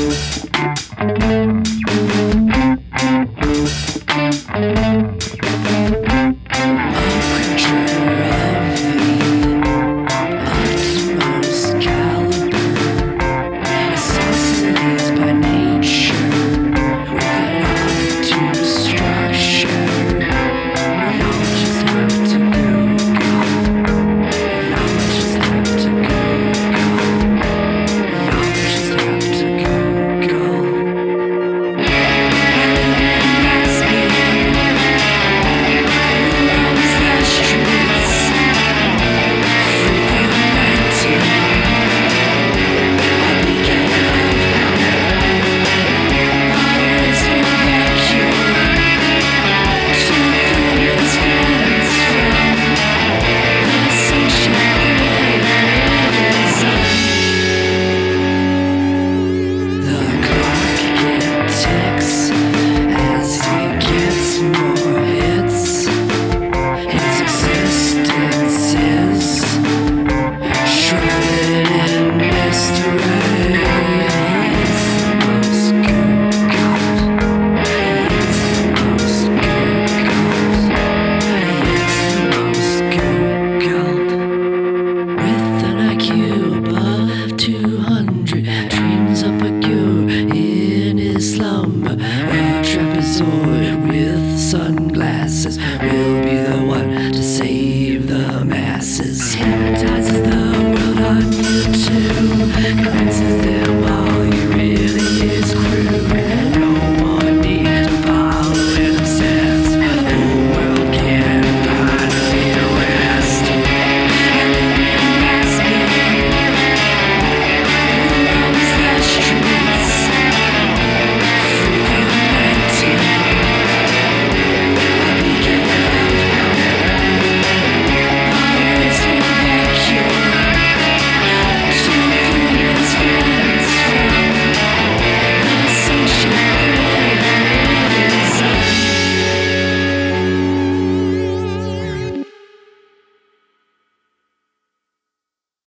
I'm a. is